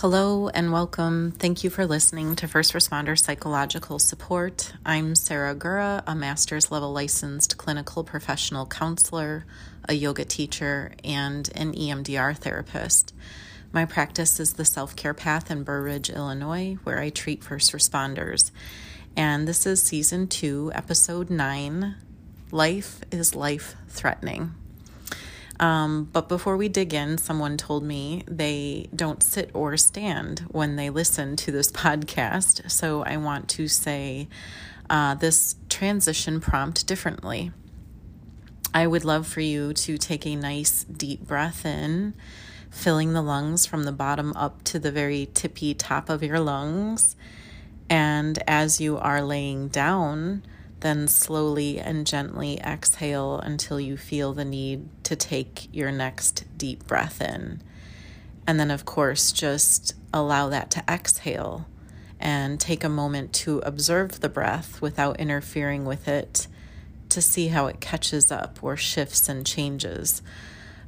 Hello and welcome. Thank you for listening to First Responder Psychological Support. I'm Sarah Gura, a master's level licensed clinical professional counselor, a yoga teacher, and an EMDR therapist. My practice is the Self Care Path in Burr Ridge, Illinois, where I treat first responders. And this is season two, episode nine Life is Life Threatening. Um, but before we dig in, someone told me they don't sit or stand when they listen to this podcast. So I want to say uh, this transition prompt differently. I would love for you to take a nice deep breath in, filling the lungs from the bottom up to the very tippy top of your lungs. And as you are laying down, then slowly and gently exhale until you feel the need to take your next deep breath in. And then, of course, just allow that to exhale and take a moment to observe the breath without interfering with it to see how it catches up or shifts and changes.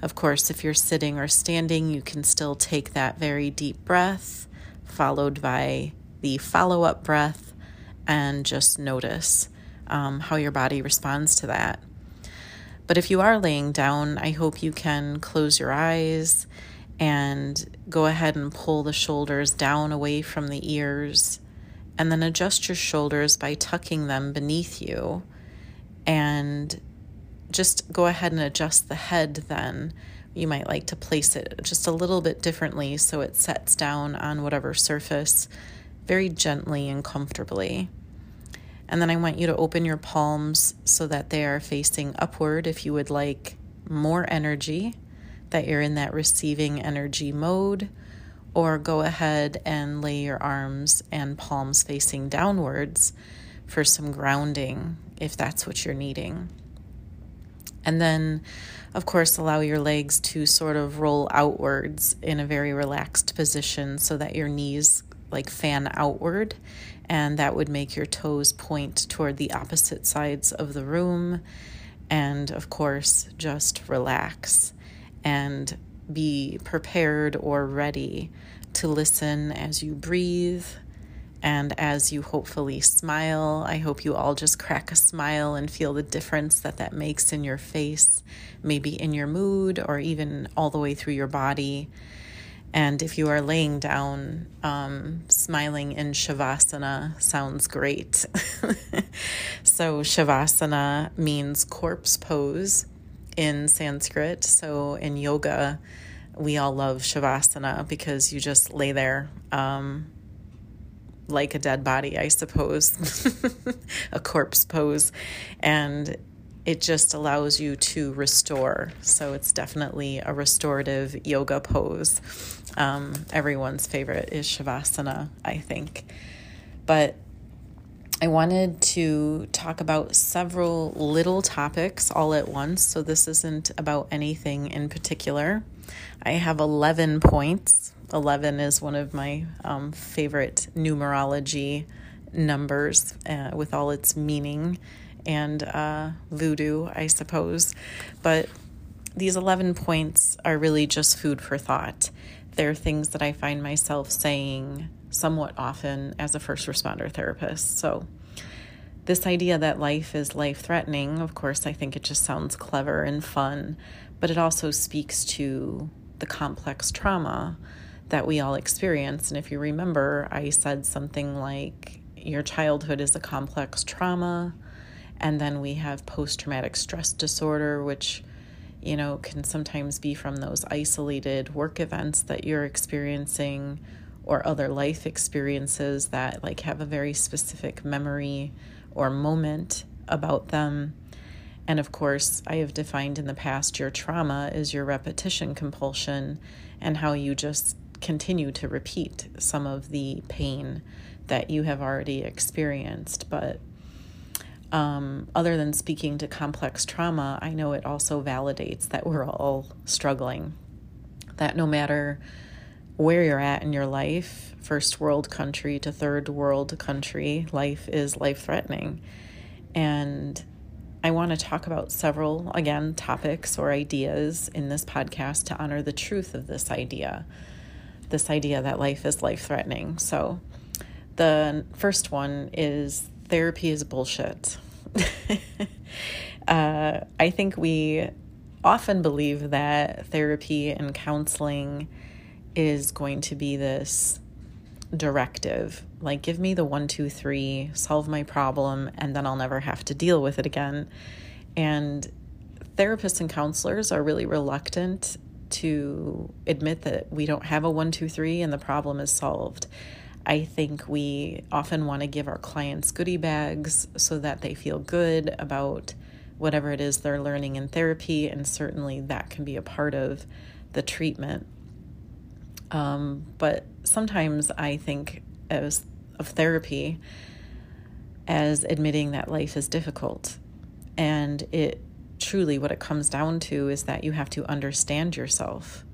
Of course, if you're sitting or standing, you can still take that very deep breath, followed by the follow up breath, and just notice um, how your body responds to that. But if you are laying down, I hope you can close your eyes and go ahead and pull the shoulders down away from the ears, and then adjust your shoulders by tucking them beneath you. And just go ahead and adjust the head then. You might like to place it just a little bit differently so it sets down on whatever surface very gently and comfortably. And then I want you to open your palms so that they are facing upward if you would like more energy, that you're in that receiving energy mode, or go ahead and lay your arms and palms facing downwards for some grounding if that's what you're needing. And then, of course, allow your legs to sort of roll outwards in a very relaxed position so that your knees like fan outward and that would make your toes point toward the opposite sides of the room. And of course, just relax and be prepared or ready to listen as you breathe and as you hopefully smile. I hope you all just crack a smile and feel the difference that that makes in your face, maybe in your mood, or even all the way through your body. And if you are laying down, um, smiling in Shavasana sounds great. so, Shavasana means corpse pose in Sanskrit. So, in yoga, we all love Shavasana because you just lay there um, like a dead body, I suppose, a corpse pose. And it just allows you to restore. So it's definitely a restorative yoga pose. Um, everyone's favorite is Shavasana, I think. But I wanted to talk about several little topics all at once. So this isn't about anything in particular. I have 11 points. 11 is one of my um, favorite numerology numbers uh, with all its meaning and uh, voodoo, I suppose. But these 11 points are really just food for thought. They're things that I find myself saying somewhat often as a first responder therapist. So, this idea that life is life threatening, of course, I think it just sounds clever and fun, but it also speaks to the complex trauma that we all experience. And if you remember, I said something like, Your childhood is a complex trauma and then we have post traumatic stress disorder, which, you know, can sometimes be from those isolated work events that you're experiencing or other life experiences that like have a very specific memory or moment about them. And of course, I have defined in the past your trauma is your repetition compulsion and how you just continue to repeat some of the pain that you have already experienced. But um, other than speaking to complex trauma, I know it also validates that we're all struggling. That no matter where you're at in your life, first world country to third world country, life is life threatening. And I want to talk about several, again, topics or ideas in this podcast to honor the truth of this idea. this idea that life is life threatening. So, the first one is therapy is bullshit. uh, I think we often believe that therapy and counseling is going to be this directive like give me the one two three solve my problem and then i'll never have to deal with it again and therapists and counselors are really reluctant to admit that we don't have a one two three and the problem is solved i think we often want to give our clients goodie bags so that they feel good about whatever it is they're learning in therapy and certainly that can be a part of the treatment um, but sometimes I think as of therapy as admitting that life is difficult. And it truly, what it comes down to is that you have to understand yourself.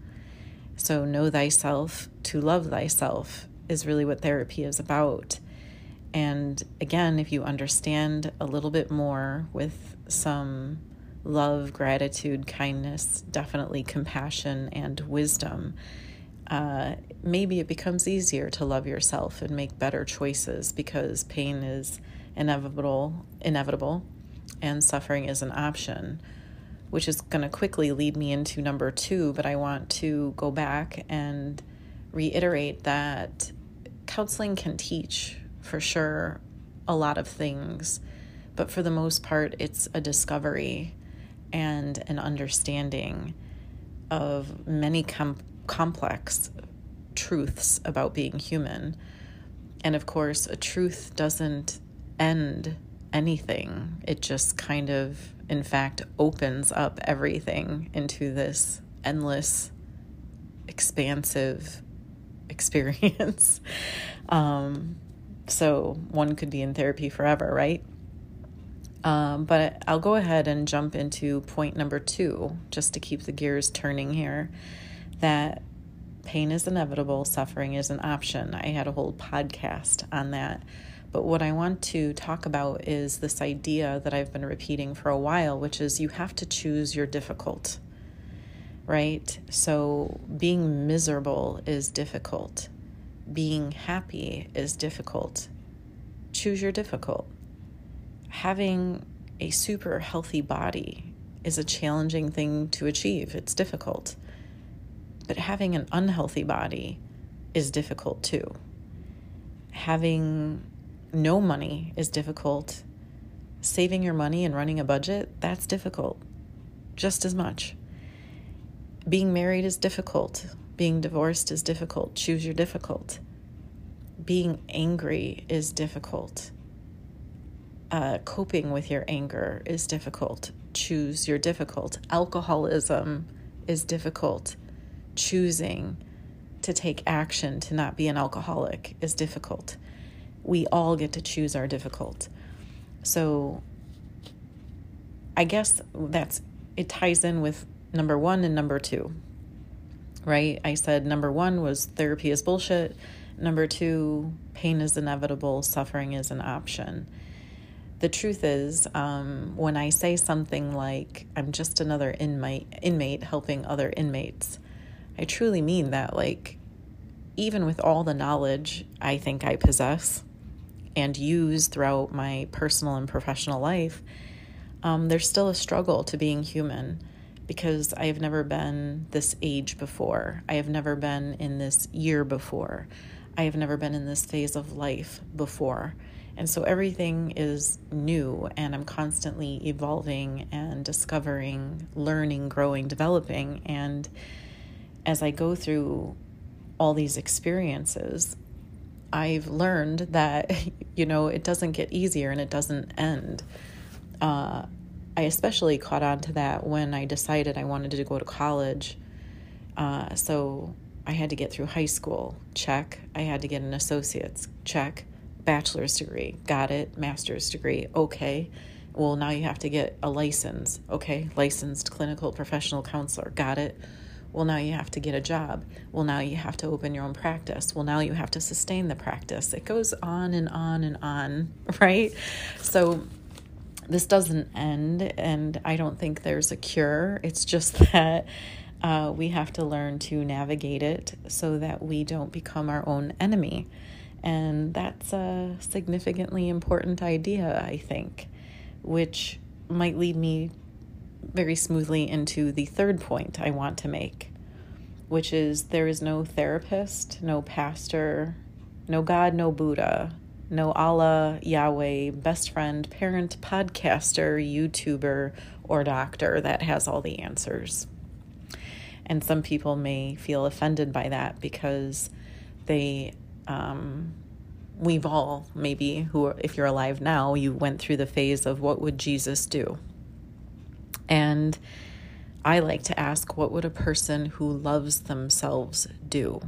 So, know thyself to love thyself is really what therapy is about. And again, if you understand a little bit more with some love, gratitude, kindness, definitely compassion, and wisdom, uh, maybe it becomes easier to love yourself and make better choices because pain is inevitable, inevitable, and suffering is an option, which is going to quickly lead me into number two. But I want to go back and reiterate that counseling can teach for sure a lot of things, but for the most part, it's a discovery and an understanding of many com- complex truths about being human. And of course, a truth doesn't end anything, it just kind of, in fact, opens up everything into this endless, expansive experience. um, so one could be in therapy forever, right? Um, but I'll go ahead and jump into point number two, just to keep the gears turning here that pain is inevitable, suffering is an option. I had a whole podcast on that. But what I want to talk about is this idea that I've been repeating for a while, which is you have to choose your difficult, right? So being miserable is difficult, being happy is difficult. Choose your difficult. Having a super healthy body is a challenging thing to achieve, it's difficult but having an unhealthy body is difficult too. Having no money is difficult. Saving your money and running a budget, that's difficult just as much. Being married is difficult. Being divorced is difficult. Choose your difficult. Being angry is difficult. Uh, coping with your anger is difficult. Choose your difficult. Alcoholism is difficult choosing to take action to not be an alcoholic is difficult. We all get to choose our difficult. So I guess that's it ties in with number 1 and number 2. Right? I said number 1 was therapy is bullshit. Number 2, pain is inevitable, suffering is an option. The truth is, um, when I say something like, I'm just another inmate, inmate helping other inmates, I truly mean that. Like, even with all the knowledge I think I possess and use throughout my personal and professional life, um, there's still a struggle to being human because I have never been this age before. I have never been in this year before. I have never been in this phase of life before. And so everything is new, and I'm constantly evolving and discovering, learning, growing, developing. And as I go through all these experiences, I've learned that, you know, it doesn't get easier and it doesn't end. Uh, I especially caught on to that when I decided I wanted to go to college. Uh, so I had to get through high school, check. I had to get an associate's, check. Bachelor's degree, got it. Master's degree, okay. Well, now you have to get a license, okay. Licensed clinical professional counselor, got it well, now you have to get a job. Well, now you have to open your own practice. Well, now you have to sustain the practice. It goes on and on and on, right? So, this doesn't end, and I don't think there's a cure. It's just that uh, we have to learn to navigate it so that we don't become our own enemy. And that's a significantly important idea, I think, which might lead me very smoothly into the third point I want to make, which is there is no therapist, no pastor, no God, no Buddha, no Allah, Yahweh, best friend, parent, podcaster, YouTuber, or doctor that has all the answers. And some people may feel offended by that because they, um, we've all maybe, who, if you're alive now, you went through the phase of what would Jesus do? And I like to ask, what would a person who loves themselves do?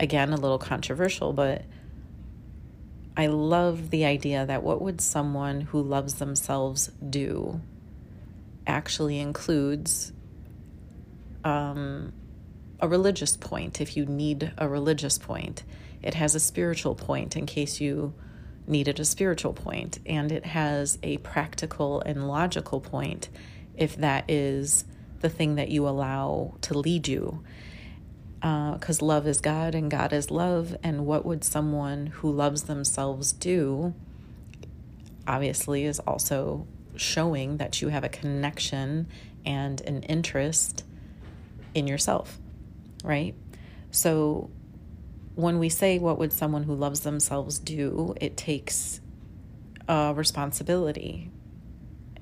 Again, a little controversial, but I love the idea that what would someone who loves themselves do actually includes um, a religious point if you need a religious point. It has a spiritual point in case you needed a spiritual point, and it has a practical and logical point if that is the thing that you allow to lead you because uh, love is God and God is love. And what would someone who loves themselves do? Obviously, is also showing that you have a connection and an interest in yourself, right? So, when we say, What would someone who loves themselves do? it takes a responsibility.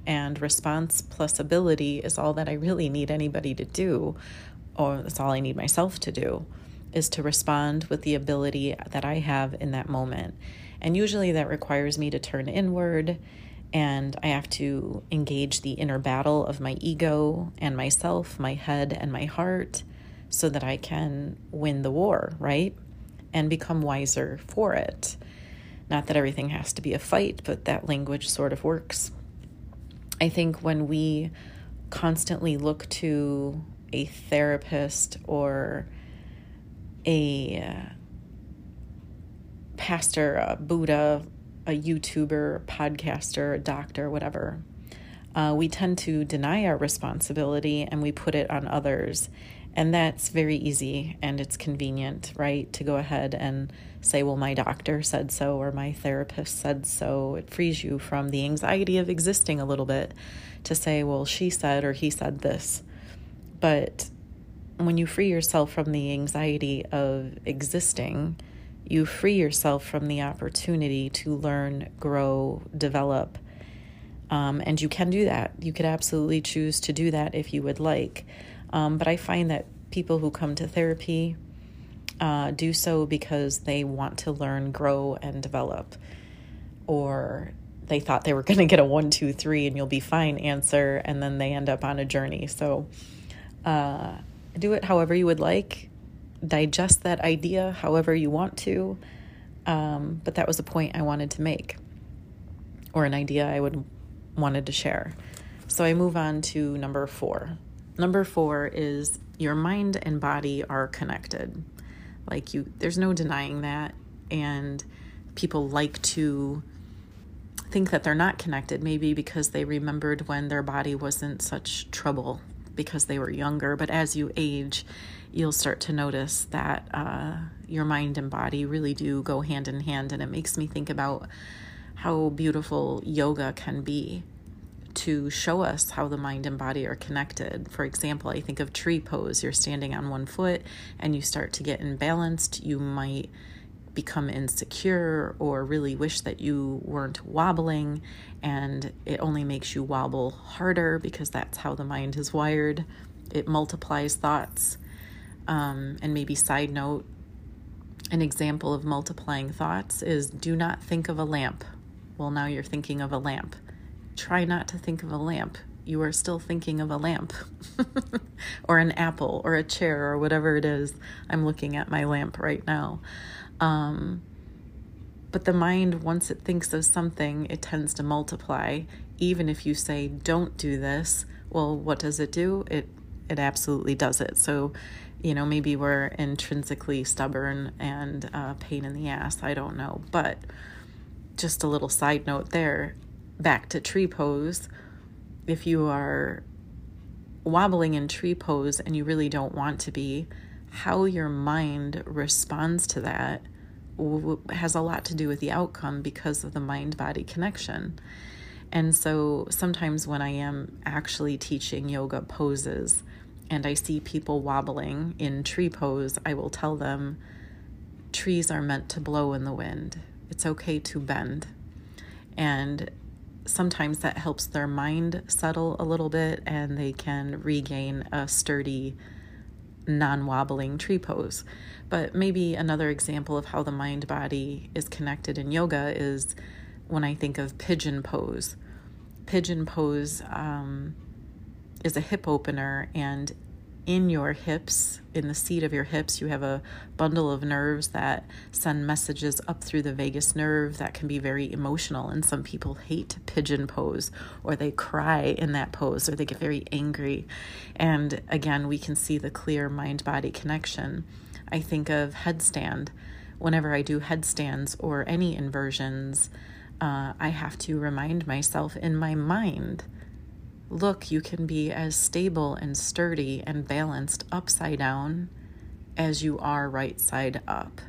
And response plus ability is all that I really need anybody to do or that's all I need myself to do, is to respond with the ability that I have in that moment. And usually that requires me to turn inward and I have to engage the inner battle of my ego and myself, my head and my heart, so that I can win the war, right? And become wiser for it. Not that everything has to be a fight, but that language sort of works. I think when we constantly look to a therapist or a uh, pastor, a Buddha, a YouTuber, podcaster, a doctor, whatever. Uh, we tend to deny our responsibility and we put it on others. And that's very easy and it's convenient, right? To go ahead and say, well, my doctor said so or my therapist said so. It frees you from the anxiety of existing a little bit to say, well, she said or he said this. But when you free yourself from the anxiety of existing, you free yourself from the opportunity to learn, grow, develop. Um, and you can do that. You could absolutely choose to do that if you would like. Um, but I find that people who come to therapy uh, do so because they want to learn, grow, and develop. Or they thought they were going to get a one, two, three, and you'll be fine answer, and then they end up on a journey. So, uh, do it however you would like, digest that idea however you want to. Um, but that was a point I wanted to make, or an idea I would wanted to share. So I move on to number four. Number four is your mind and body are connected. Like you, there's no denying that, and people like to think that they're not connected, maybe because they remembered when their body wasn't such trouble because they were younger. But as you age, you'll start to notice that uh, your mind and body really do go hand in hand. And it makes me think about how beautiful yoga can be to show us how the mind and body are connected. For example, I think of tree pose. You're standing on one foot and you start to get imbalanced. You might become insecure or really wish that you weren't wobbling, and it only makes you wobble harder because that's how the mind is wired. It multiplies thoughts. Um, and maybe, side note, an example of multiplying thoughts is do not think of a lamp. Well, now you're thinking of a lamp. Try not to think of a lamp. You are still thinking of a lamp or an apple or a chair or whatever it is. I'm looking at my lamp right now. Um, but the mind, once it thinks of something, it tends to multiply. Even if you say, don't do this, well, what does it do? It, it absolutely does it. So, you know, maybe we're intrinsically stubborn and uh, pain in the ass. I don't know. But just a little side note there back to tree pose. If you are wobbling in tree pose and you really don't want to be, how your mind responds to that has a lot to do with the outcome because of the mind body connection. And so sometimes when I am actually teaching yoga poses and I see people wobbling in tree pose, I will tell them trees are meant to blow in the wind. It's okay to bend. And sometimes that helps their mind settle a little bit and they can regain a sturdy, non wobbling tree pose. But maybe another example of how the mind body is connected in yoga is when I think of pigeon pose. Pigeon pose um, is a hip opener, and in your hips, in the seat of your hips, you have a bundle of nerves that send messages up through the vagus nerve that can be very emotional. And some people hate pigeon pose, or they cry in that pose, or they get very angry. And again, we can see the clear mind body connection. I think of headstand. Whenever I do headstands or any inversions, uh, I have to remind myself in my mind Look, you can be as stable and sturdy and balanced upside down as you are right side up.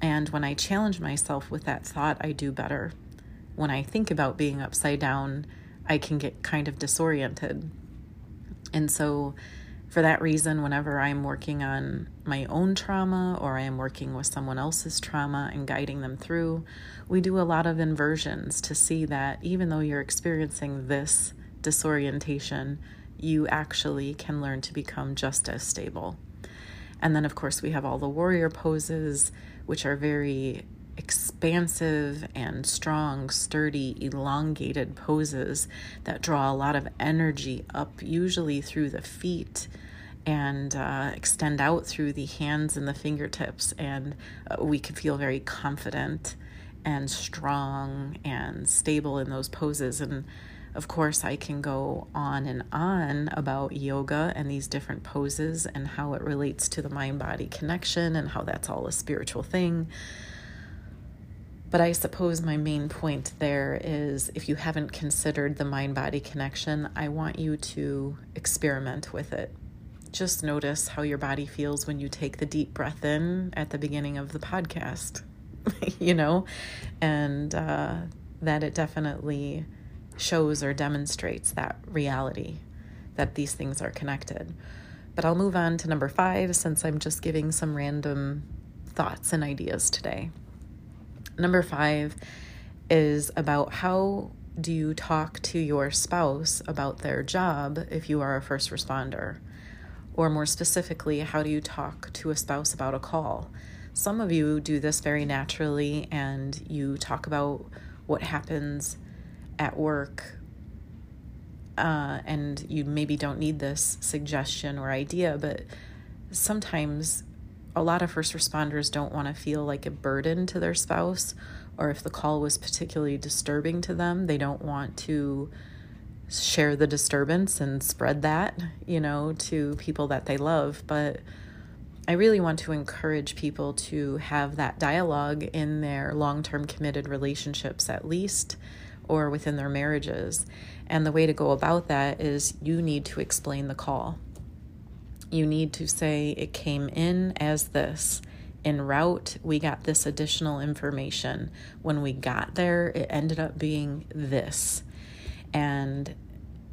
And when I challenge myself with that thought, I do better. When I think about being upside down, I can get kind of disoriented. And so, for that reason, whenever I'm working on my own trauma or I am working with someone else's trauma and guiding them through, we do a lot of inversions to see that even though you're experiencing this disorientation, you actually can learn to become just as stable. And then, of course, we have all the warrior poses, which are very expansive and strong, sturdy, elongated poses that draw a lot of energy up, usually through the feet and uh, extend out through the hands and the fingertips. And uh, we can feel very confident and strong and stable in those poses. And of course, I can go on and on about yoga and these different poses and how it relates to the mind body connection and how that's all a spiritual thing. But I suppose my main point there is if you haven't considered the mind body connection, I want you to experiment with it. Just notice how your body feels when you take the deep breath in at the beginning of the podcast, you know, and uh, that it definitely shows or demonstrates that reality that these things are connected. But I'll move on to number five since I'm just giving some random thoughts and ideas today. Number five is about how do you talk to your spouse about their job if you are a first responder? Or more specifically, how do you talk to a spouse about a call? Some of you do this very naturally and you talk about what happens at work uh, and you maybe don't need this suggestion or idea, but sometimes a lot of first responders don't want to feel like a burden to their spouse, or if the call was particularly disturbing to them, they don't want to share the disturbance and spread that, you know, to people that they love. But I really want to encourage people to have that dialogue in their long term committed relationships, at least or within their marriages. And the way to go about that is you need to explain the call. You need to say it came in as this. En route, we got this additional information. When we got there, it ended up being this. And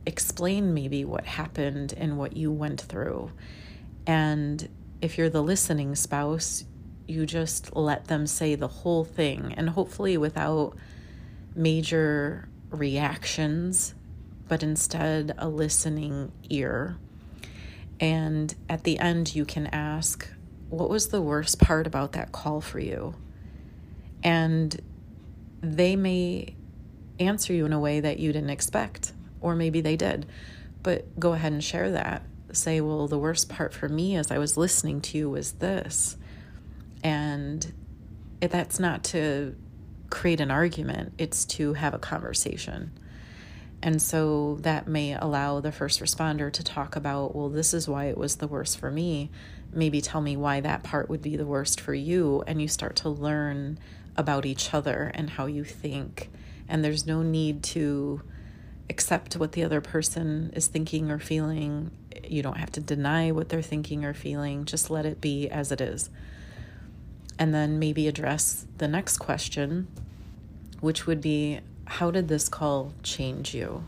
explain maybe what happened and what you went through. And if you're the listening spouse, you just let them say the whole thing and hopefully without major reactions, but instead a listening ear. And at the end, you can ask, What was the worst part about that call for you? And they may answer you in a way that you didn't expect, or maybe they did. But go ahead and share that. Say, Well, the worst part for me as I was listening to you was this. And that's not to create an argument, it's to have a conversation. And so that may allow the first responder to talk about, well, this is why it was the worst for me. Maybe tell me why that part would be the worst for you. And you start to learn about each other and how you think. And there's no need to accept what the other person is thinking or feeling. You don't have to deny what they're thinking or feeling, just let it be as it is. And then maybe address the next question, which would be How did this call change you?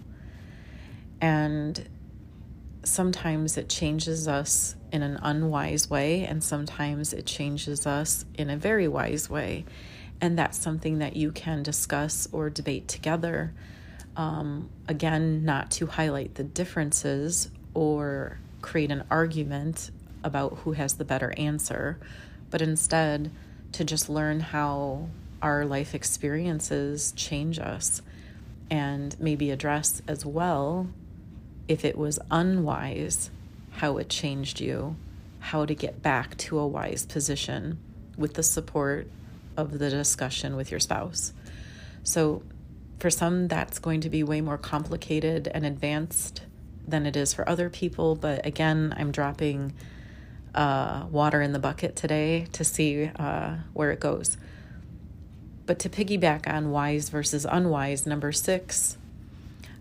And sometimes it changes us in an unwise way, and sometimes it changes us in a very wise way. And that's something that you can discuss or debate together. Um, again, not to highlight the differences or create an argument about who has the better answer, but instead to just learn how our life experiences change us and maybe address as well if it was unwise, how it changed you, how to get back to a wise position with the support of the discussion with your spouse. So, for some, that's going to be way more complicated and advanced than it is for other people. But again, I'm dropping uh, water in the bucket today to see uh, where it goes. But to piggyback on wise versus unwise, number six,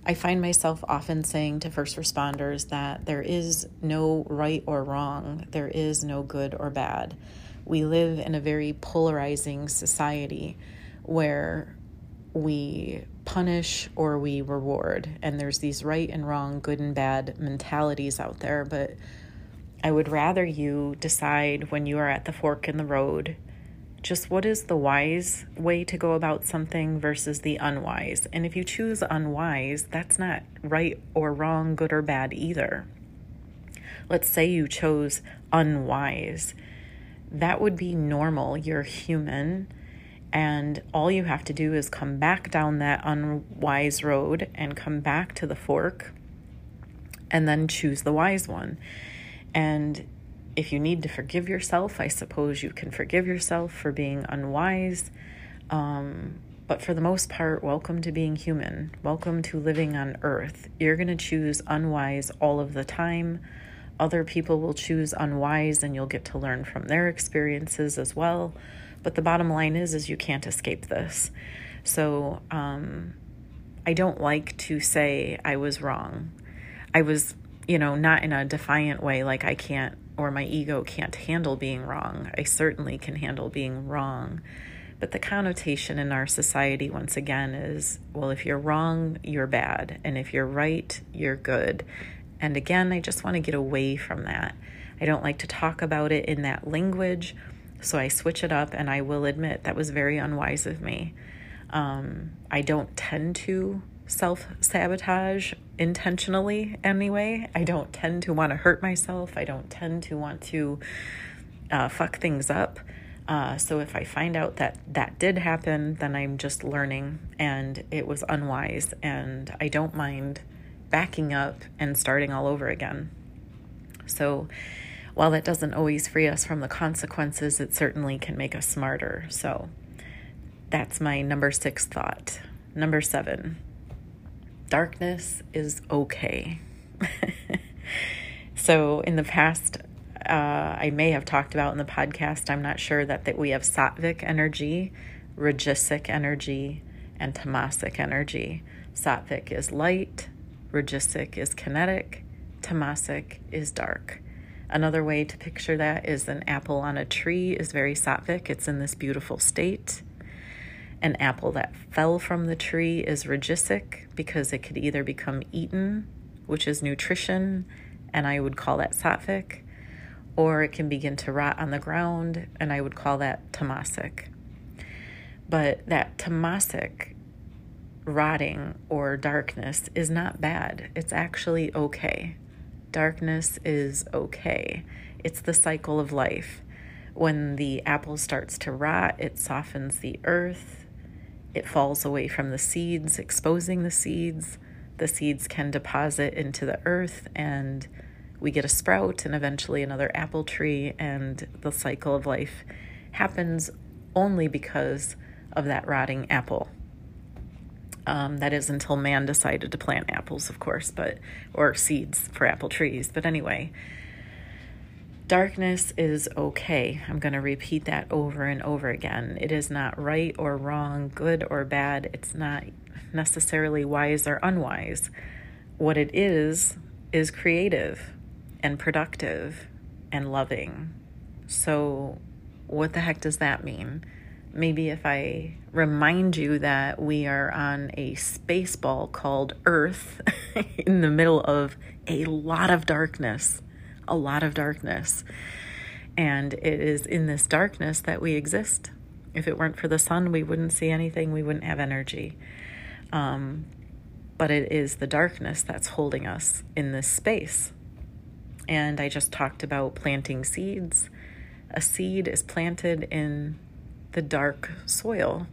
I find myself often saying to first responders that there is no right or wrong, there is no good or bad. We live in a very polarizing society where we punish or we reward, and there's these right and wrong, good and bad mentalities out there. But I would rather you decide when you are at the fork in the road just what is the wise way to go about something versus the unwise. And if you choose unwise, that's not right or wrong, good or bad either. Let's say you chose unwise. That would be normal. You're human. And all you have to do is come back down that unwise road and come back to the fork and then choose the wise one. And if you need to forgive yourself, I suppose you can forgive yourself for being unwise. Um, but for the most part, welcome to being human. Welcome to living on earth. You're going to choose unwise all of the time. Other people will choose unwise and you'll get to learn from their experiences as well. But the bottom line is is you can't escape this. So, um, I don't like to say I was wrong. I was, you know, not in a defiant way like I can't or my ego can't handle being wrong. I certainly can handle being wrong. But the connotation in our society, once again, is well, if you're wrong, you're bad. And if you're right, you're good. And again, I just want to get away from that. I don't like to talk about it in that language. So I switch it up, and I will admit that was very unwise of me. Um, I don't tend to self sabotage intentionally anyway. I don't tend to want to hurt myself. I don't tend to want to uh, fuck things up. Uh, so if I find out that that did happen, then I'm just learning and it was unwise. And I don't mind backing up and starting all over again. So while that doesn't always free us from the consequences, it certainly can make us smarter. So that's my number six thought. Number seven darkness is okay. so, in the past, uh, I may have talked about in the podcast, I'm not sure that, that we have sattvic energy, rajasic energy, and tamasic energy. Sattvic is light, rajasic is kinetic, tamasic is dark. Another way to picture that is an apple on a tree is very sattvic. It's in this beautiful state. An apple that fell from the tree is rajasic because it could either become eaten, which is nutrition, and I would call that sattvic, or it can begin to rot on the ground, and I would call that tamasic. But that tamasic rotting or darkness is not bad. It's actually okay. Darkness is okay. It's the cycle of life. When the apple starts to rot, it softens the earth, it falls away from the seeds, exposing the seeds. The seeds can deposit into the earth, and we get a sprout and eventually another apple tree. And the cycle of life happens only because of that rotting apple. Um, that is until man decided to plant apples, of course, but or seeds for apple trees. But anyway, Darkness is okay. I'm going to repeat that over and over again. It is not right or wrong, good or bad. It's not necessarily wise or unwise. What it is, is creative and productive and loving. So, what the heck does that mean? Maybe if I remind you that we are on a space ball called Earth in the middle of a lot of darkness a lot of darkness. And it is in this darkness that we exist. If it weren't for the sun, we wouldn't see anything, we wouldn't have energy. Um, but it is the darkness that's holding us in this space. And I just talked about planting seeds. A seed is planted in the dark soil,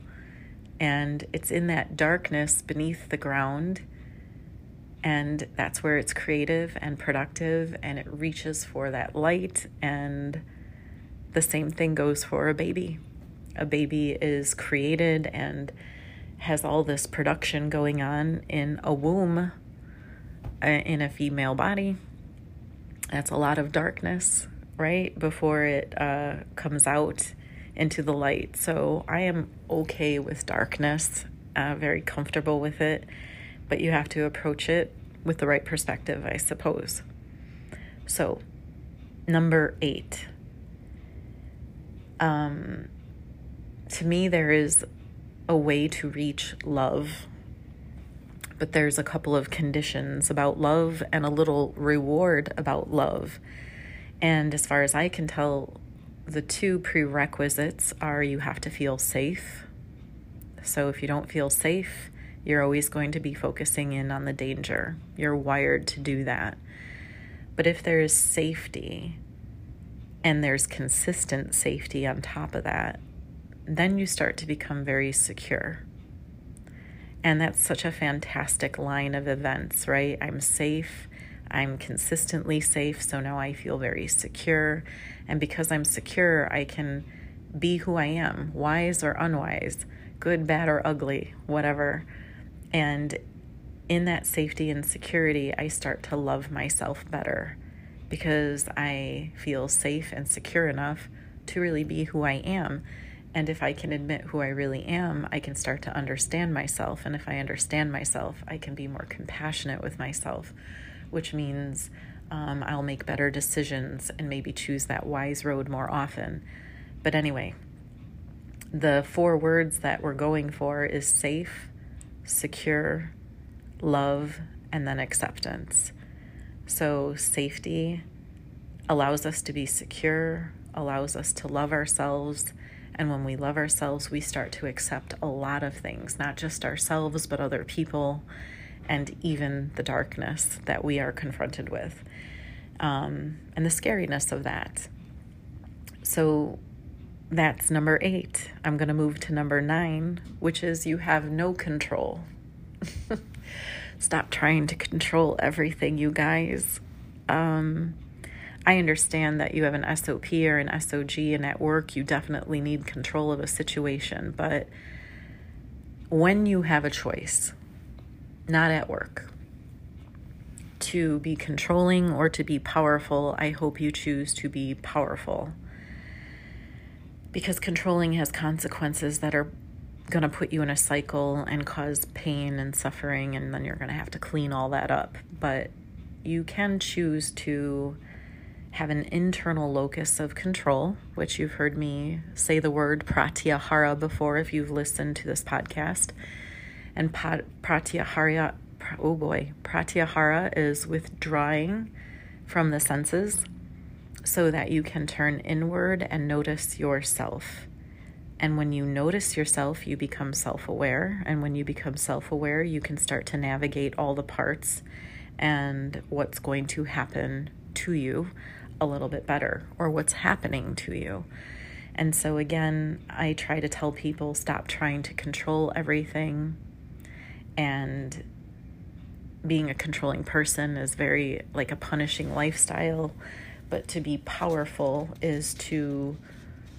and it's in that darkness beneath the ground and that's where it's creative and productive and it reaches for that light and the same thing goes for a baby. A baby is created and has all this production going on in a womb uh, in a female body. That's a lot of darkness right before it uh, comes out into the light. So i am okay with darkness uh, very comfortable with it but you have to approach it with the right perspective, I suppose. So, number eight. Um, to me, there is a way to reach love, but there's a couple of conditions about love and a little reward about love. And as far as I can tell, the two prerequisites are you have to feel safe. So if you don't feel safe, you're always going to be focusing in on the danger. You're wired to do that. But if there is safety and there's consistent safety on top of that, then you start to become very secure. And that's such a fantastic line of events, right? I'm safe. I'm consistently safe. So now I feel very secure. And because I'm secure, I can be who I am, wise or unwise, good, bad, or ugly, whatever. And in that safety and security, I start to love myself better because I feel safe and secure enough to really be who I am. And if I can admit who I really am, I can start to understand myself. And if I understand myself, I can be more compassionate with myself, which means um, I'll make better decisions and maybe choose that wise road more often. But anyway, the four words that we're going for is safe, secure, love, and then acceptance. So, safety allows us to be secure, allows us to love ourselves. And when we love ourselves, we start to accept a lot of things, not just ourselves, but other people, and even the darkness that we are confronted with, um, and the scariness of that. So, that's number eight. I'm going to move to number nine, which is you have no control. Stop trying to control everything, you guys. Um, I understand that you have an SOP or an SOG, and at work, you definitely need control of a situation. But when you have a choice, not at work, to be controlling or to be powerful, I hope you choose to be powerful because controlling has consequences that are going to put you in a cycle and cause pain and suffering, and then you're going to have to clean all that up. But you can choose to have an internal locus of control, which you've heard me say the word pratyahara before if you've listened to this podcast. And pratyahara, oh boy, pratyahara is withdrawing from the senses so that you can turn inward and notice yourself. And when you notice yourself, you become self aware. And when you become self aware, you can start to navigate all the parts and what's going to happen to you a little bit better or what's happening to you. And so, again, I try to tell people stop trying to control everything. And being a controlling person is very like a punishing lifestyle but to be powerful is to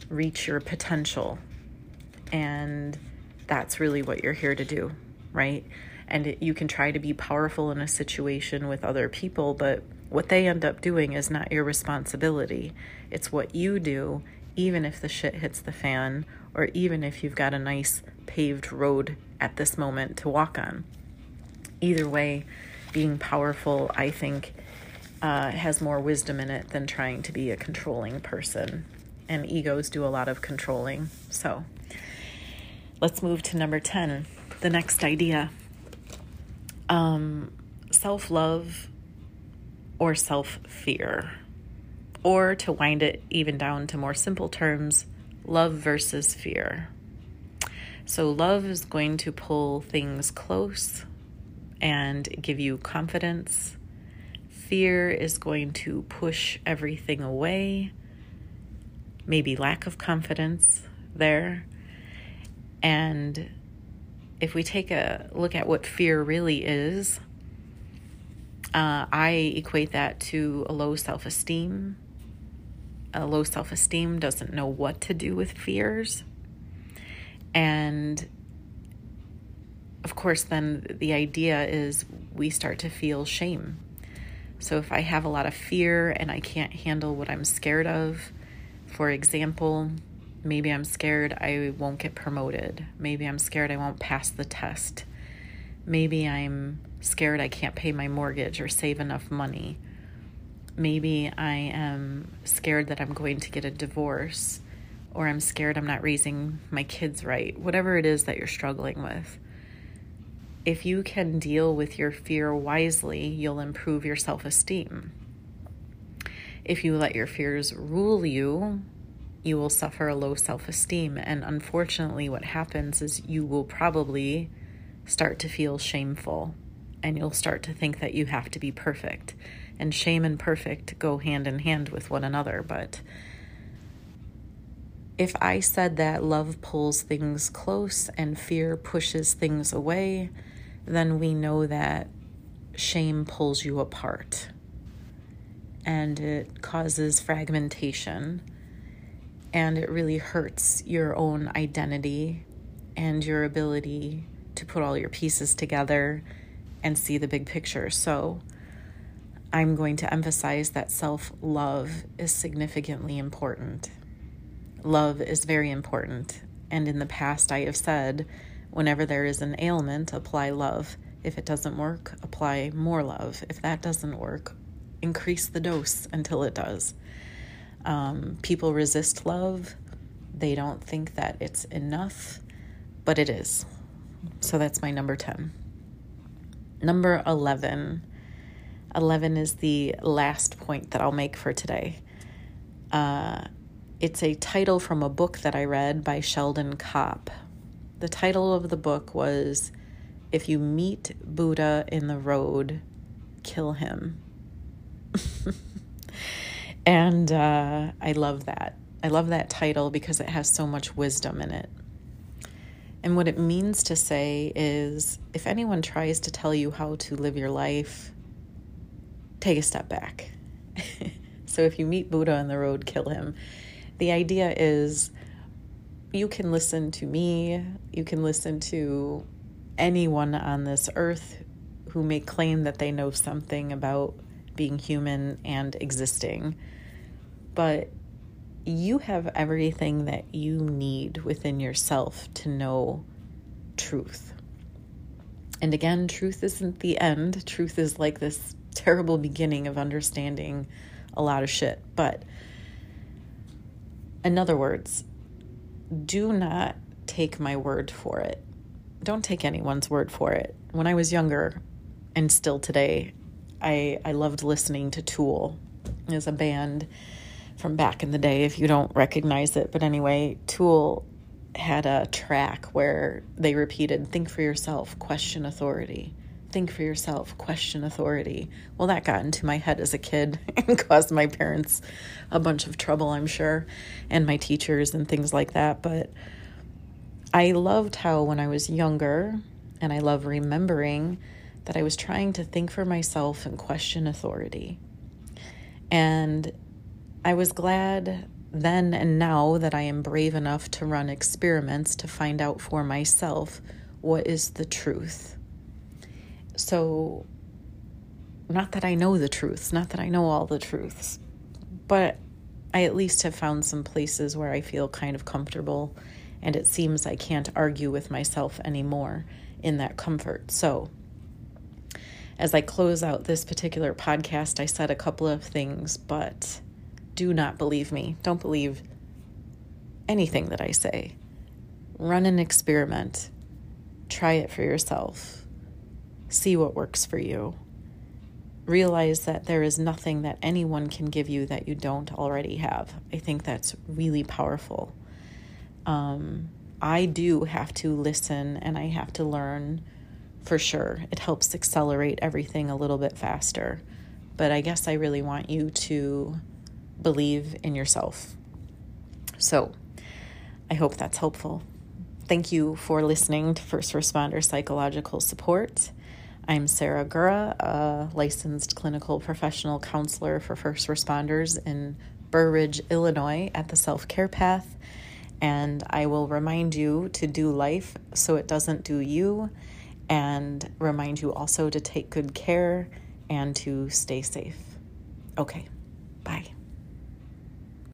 reach your potential. And that's really what you're here to do, right? And it, you can try to be powerful in a situation with other people, but What they end up doing is not your responsibility. It's what you do, even if the shit hits the fan, or even if you've got a nice paved road at this moment to walk on. Either way, being powerful, I think, uh, has more wisdom in it than trying to be a controlling person. And egos do a lot of controlling. So let's move to number 10, the next idea. Um, self love or self fear. Or to wind it even down to more simple terms, love versus fear. So, love is going to pull things close and give you confidence. Fear is going to push everything away, maybe lack of confidence there. And if we take a look at what fear really is, uh, I equate that to a low self esteem. A low self esteem doesn't know what to do with fears. And of course, then the idea is we start to feel shame. So if I have a lot of fear and I can't handle what I'm scared of, for example, maybe I'm scared I won't get promoted. Maybe I'm scared I won't pass the test. Maybe I'm scared I can't pay my mortgage or save enough money. Maybe I am scared that I'm going to get a divorce or I'm scared I'm not raising my kids right. Whatever it is that you're struggling with. If you can deal with your fear wisely, you'll improve your self esteem. If you let your fears rule you, you will suffer a low self esteem. And unfortunately, what happens is you will probably start to feel shameful and you'll start to think that you have to be perfect. And shame and perfect go hand in hand with one another. But if I said that love pulls things close and fear pushes things away, then we know that shame pulls you apart and it causes fragmentation and it really hurts your own identity and your ability to put all your pieces together and see the big picture. So, I'm going to emphasize that self love is significantly important. Love is very important. And in the past, I have said whenever there is an ailment, apply love. If it doesn't work, apply more love. If that doesn't work, increase the dose until it does. Um, people resist love, they don't think that it's enough, but it is. So that's my number 10. Number 11. 11 is the last point that I'll make for today. Uh, it's a title from a book that I read by Sheldon Kopp. The title of the book was If You Meet Buddha in the Road, Kill Him. and uh, I love that. I love that title because it has so much wisdom in it. And what it means to say is if anyone tries to tell you how to live your life, take a step back. so if you meet Buddha on the road, kill him. The idea is you can listen to me, you can listen to anyone on this earth who may claim that they know something about being human and existing. But you have everything that you need within yourself to know truth. And again, truth isn't the end. Truth is like this terrible beginning of understanding a lot of shit. But in other words, do not take my word for it. Don't take anyone's word for it. When I was younger, and still today, I, I loved listening to Tool as a band from back in the day if you don't recognize it. But anyway, Tool had a track where they repeated think for yourself, question authority. Think for yourself, question authority. Well, that got into my head as a kid and caused my parents a bunch of trouble, I'm sure, and my teachers and things like that. But I loved how when I was younger, and I love remembering that I was trying to think for myself and question authority. And I was glad then and now that I am brave enough to run experiments to find out for myself what is the truth. So, not that I know the truths, not that I know all the truths, but I at least have found some places where I feel kind of comfortable and it seems I can't argue with myself anymore in that comfort. So, as I close out this particular podcast, I said a couple of things, but do not believe me. Don't believe anything that I say. Run an experiment, try it for yourself, see what works for you. Realize that there is nothing that anyone can give you that you don't already have. I think that's really powerful. Um, I do have to listen and I have to learn for sure. It helps accelerate everything a little bit faster. But I guess I really want you to believe in yourself. So I hope that's helpful. Thank you for listening to First Responder Psychological Support. I'm Sarah Gura, a licensed clinical professional counselor for first responders in Burr Ridge, Illinois, at the Self Care Path. And I will remind you to do life so it doesn't do you and remind you also to take good care and to stay safe. Okay, bye.